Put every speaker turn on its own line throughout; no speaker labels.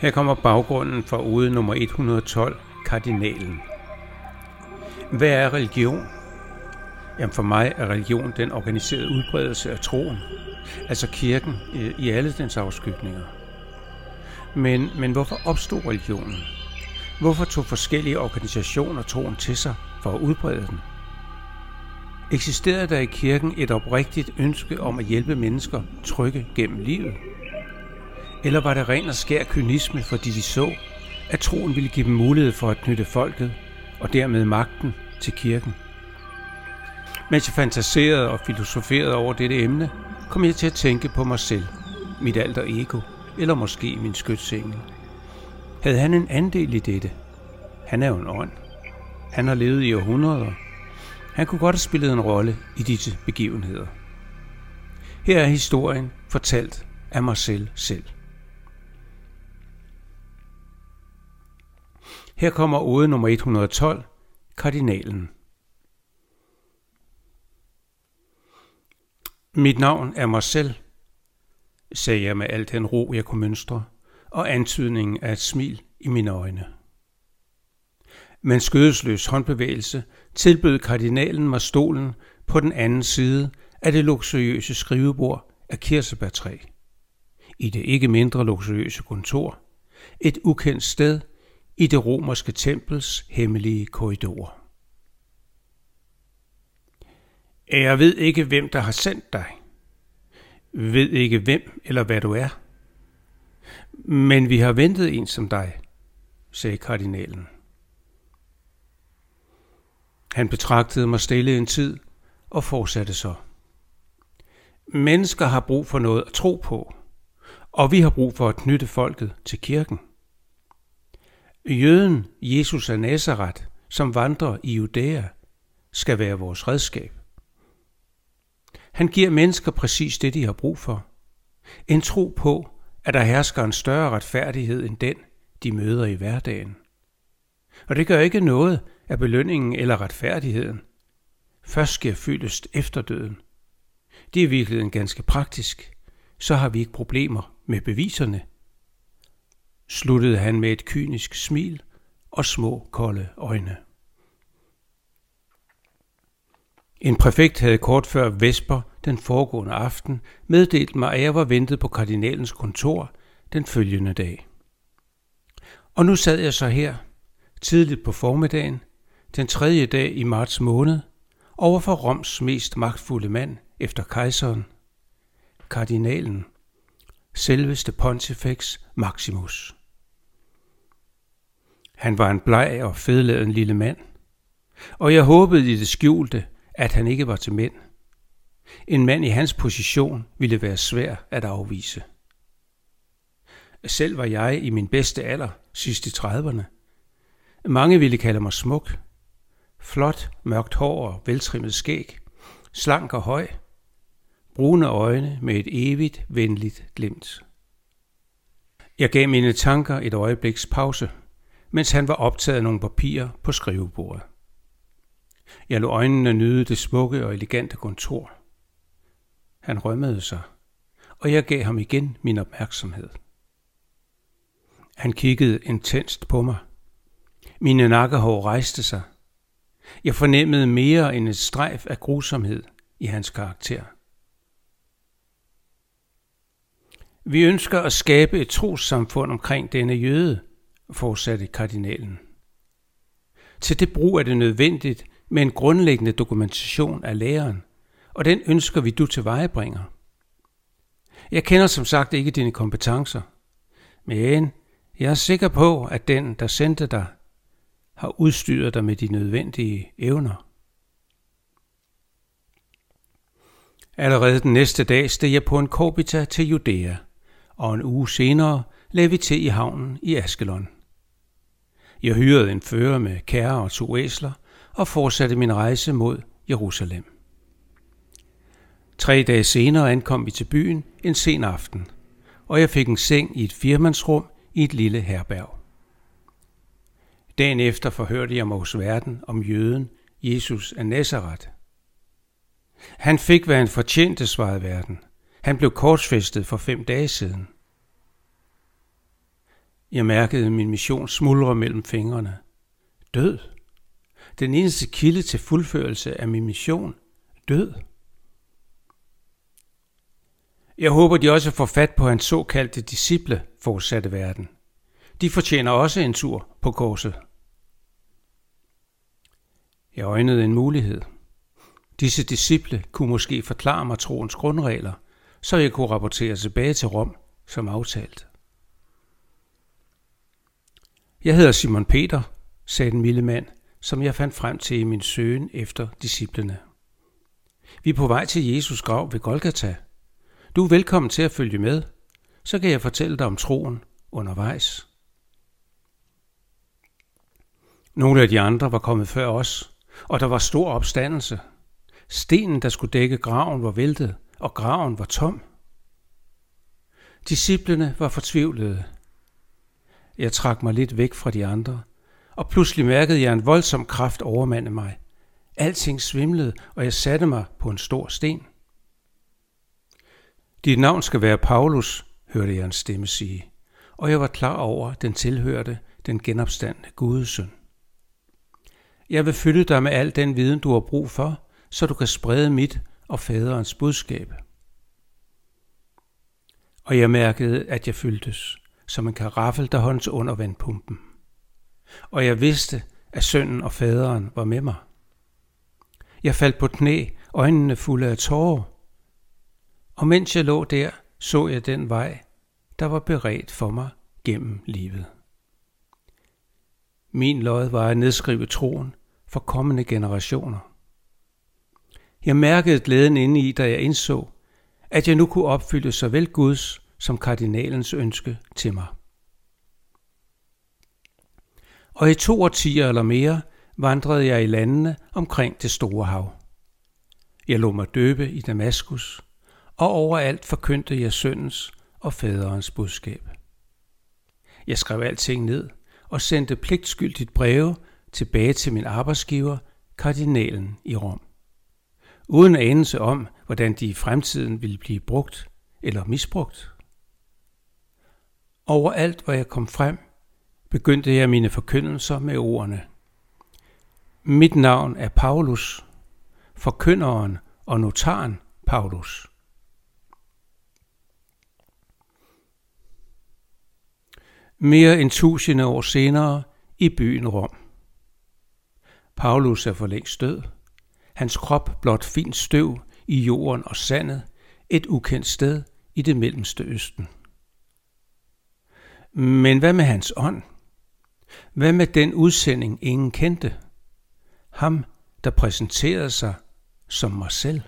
Her kommer baggrunden for ude nummer 112, kardinalen. Hvad er religion? Jamen for mig er religion den organiserede udbredelse af troen, altså kirken øh, i alle dens afskygninger. Men, men hvorfor opstod religionen? Hvorfor tog forskellige organisationer troen til sig for at udbrede den? Eksisterede der i kirken et oprigtigt ønske om at hjælpe mennesker trygge gennem livet? Eller var det ren og skær kynisme, fordi de så, at troen ville give dem mulighed for at knytte folket og dermed magten til kirken? Mens jeg fantaserede og filosoferede over dette emne, kom jeg til at tænke på mig selv, mit alter ego, eller måske min skytsengel. Havde han en andel i dette? Han er jo en ånd. Han har levet i århundreder. Han kunne godt have spillet en rolle i disse begivenheder. Her er historien fortalt af Marcel selv. Her kommer ode nummer 112, kardinalen. Mit navn er Marcel, sagde jeg med al den ro, jeg kunne mønstre, og antydningen af et smil i mine øjne. Med en skødesløs håndbevægelse tilbød kardinalen mig stolen på den anden side af det luksuriøse skrivebord af kirsebærtræ. I det ikke mindre luksuriøse kontor, et ukendt sted i det romerske tempels hemmelige korridor. Jeg ved ikke, hvem der har sendt dig. Ved ikke hvem eller hvad du er. Men vi har ventet en som dig, sagde kardinalen. Han betragtede mig stille en tid og fortsatte så. Mennesker har brug for noget at tro på, og vi har brug for at knytte folket til kirken. Jøden Jesus af Nazareth, som vandrer i Judæa, skal være vores redskab. Han giver mennesker præcis det, de har brug for. En tro på, at der hersker en større retfærdighed end den, de møder i hverdagen. Og det gør ikke noget er belønningen eller retfærdigheden. Først sker fyldest efter døden. Det er virkelig ganske praktisk. Så har vi ikke problemer med beviserne sluttede han med et kynisk smil og små kolde øjne. En præfekt havde kort før Vesper den foregående aften meddelt mig, at jeg var ventet på kardinalens kontor den følgende dag. Og nu sad jeg så her, tidligt på formiddagen, den tredje dag i marts måned, overfor Roms mest magtfulde mand efter kejseren, kardinalen, selveste Pontifex Maximus. Han var en bleg og fedladen lille mand, og jeg håbede i det skjulte, at han ikke var til mænd. En mand i hans position ville være svær at afvise. Selv var jeg i min bedste alder, sidst i 30'erne. Mange ville kalde mig smuk. Flot, mørkt hår og veltrimmet skæg. Slank og høj. Brune øjne med et evigt, venligt glimt. Jeg gav mine tanker et øjebliks pause – mens han var optaget af nogle papirer på skrivebordet. Jeg lå øjnene nyde det smukke og elegante kontor. Han rømmede sig, og jeg gav ham igen min opmærksomhed. Han kiggede intenst på mig. Mine nakkehår rejste sig. Jeg fornemmede mere end et strejf af grusomhed i hans karakter. Vi ønsker at skabe et trossamfund omkring denne jøde, fortsatte kardinalen. Til det brug er det nødvendigt med en grundlæggende dokumentation af læreren, og den ønsker vi du til vejebringer. Jeg kender som sagt ikke dine kompetencer, men jeg er sikker på, at den, der sendte dig, har udstyret dig med de nødvendige evner. Allerede den næste dag steg jeg på en korbita til Judæa, og en uge senere lagde vi til i havnen i Askelon. Jeg hyrede en fører med kære og to æsler og fortsatte min rejse mod Jerusalem. Tre dage senere ankom vi til byen en sen aften, og jeg fik en seng i et firmandsrum i et lille herberg. Dagen efter forhørte jeg mig hos verden om jøden Jesus af Nazareth. Han fik, hvad han fortjente, svarede verden. Han blev korsfæstet for fem dage siden. Jeg mærkede min mission smuldre mellem fingrene. Død. Den eneste kilde til fuldførelse af min mission. Død. Jeg håber, de også får fat på hans såkaldte disciple, fortsatte verden. De fortjener også en tur på korset. Jeg øjnede en mulighed. Disse disciple kunne måske forklare mig troens grundregler, så jeg kunne rapportere tilbage til Rom som aftalt. Jeg hedder Simon Peter, sagde den milde mand, som jeg fandt frem til i min søgen efter disciplene. Vi er på vej til Jesus grav ved Golgata. Du er velkommen til at følge med, så kan jeg fortælle dig om troen undervejs. Nogle af de andre var kommet før os, og der var stor opstandelse. Stenen, der skulle dække graven, var væltet, og graven var tom. Disciplene var fortvivlede. Jeg trak mig lidt væk fra de andre, og pludselig mærkede jeg en voldsom kraft overmande mig. Alting svimlede, og jeg satte mig på en stor sten. Dit navn skal være Paulus, hørte jeg en stemme sige, og jeg var klar over, at den tilhørte den genopstandende Gudesøn. Jeg vil fylde dig med al den viden, du har brug for, så du kan sprede mit og faderens budskab. Og jeg mærkede, at jeg fyldtes, som en karaffel, der hånds under vandpumpen. Og jeg vidste, at sønnen og faderen var med mig. Jeg faldt på knæ, øjnene fulde af tårer. Og mens jeg lå der, så jeg den vej, der var beredt for mig gennem livet. Min lod var at nedskrive troen for kommende generationer. Jeg mærkede glæden inde i, da jeg indså, at jeg nu kunne opfylde såvel Guds som kardinalens ønske til mig. Og i to årtier eller mere vandrede jeg i landene omkring det store hav. Jeg lå mig døbe i Damaskus, og overalt forkyndte jeg søndens og faderens budskab. Jeg skrev alting ned og sendte pligtskyldigt breve tilbage til min arbejdsgiver, kardinalen i Rom. Uden anelse om, hvordan de i fremtiden ville blive brugt eller misbrugt. Overalt, hvor jeg kom frem, begyndte jeg mine forkyndelser med ordene. Mit navn er Paulus, forkynderen og notaren Paulus. Mere end tusinde år senere i byen Rom. Paulus er for længst død. Hans krop blot fint støv i jorden og sandet, et ukendt sted i det mellemste østen. Men hvad med hans ånd? Hvad med den udsending, ingen kendte? Ham, der præsenterede sig som mig selv.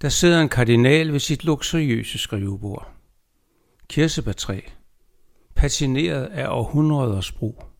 Der sidder en kardinal ved sit luksuriøse skrivebord. Kirsebærtræ, patineret af århundreders brug.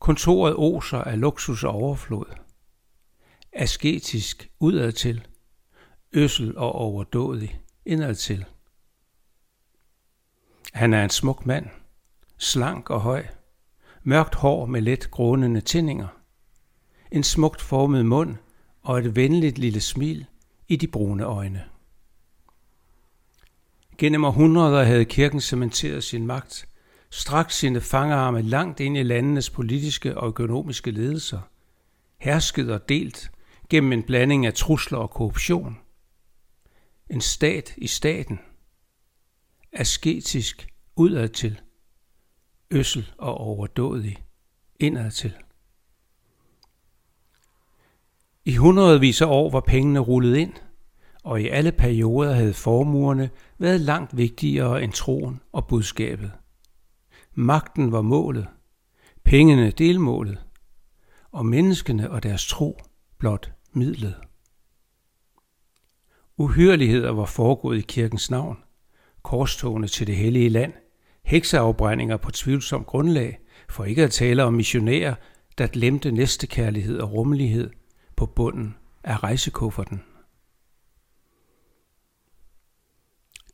Kontoret oser af luksus og overflod. Asketisk udadtil, øssel og overdådig indadtil. Han er en smuk mand, slank og høj, mørkt hår med let grånende tændinger, en smukt formet mund og et venligt lille smil i de brune øjne. Gennem århundreder havde kirken cementeret sin magt, straks sine fangerarme langt ind i landenes politiske og økonomiske ledelser, hersket og delt gennem en blanding af trusler og korruption. En stat i staten. Asketisk udadtil. Øssel og overdådig indadtil. I hundredvis af år var pengene rullet ind, og i alle perioder havde formuerne været langt vigtigere end troen og budskabet. Magten var målet, pengene delmålet, og menneskene og deres tro blot midlet. Uhyrligheder var foregået i kirkens navn, korstogene til det hellige land, hekseafbrændinger på tvivlsom grundlag, for ikke at tale om missionærer, der glemte næstekærlighed og rummelighed på bunden af rejsekufferten.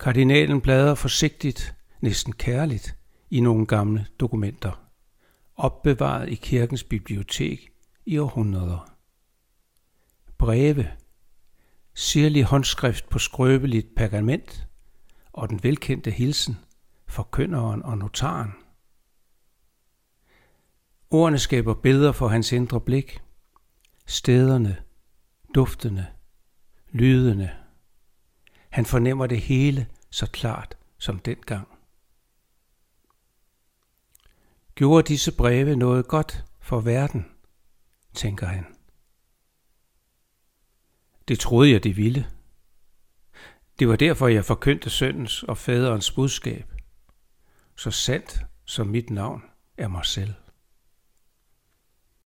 Kardinalen bladrer forsigtigt, næsten kærligt, i nogle gamle dokumenter, opbevaret i kirkens bibliotek i århundreder. Breve, sirlig håndskrift på skrøbeligt pergament og den velkendte hilsen for kønneren og notaren. Ordene skaber billeder for hans indre blik. Stederne, duftene, lydene. Han fornemmer det hele så klart som dengang. Gjorde disse breve noget godt for verden, tænker han. Det troede jeg, de ville. Det var derfor, jeg forkyndte søndens og faderens budskab. Så sandt som mit navn er mig selv.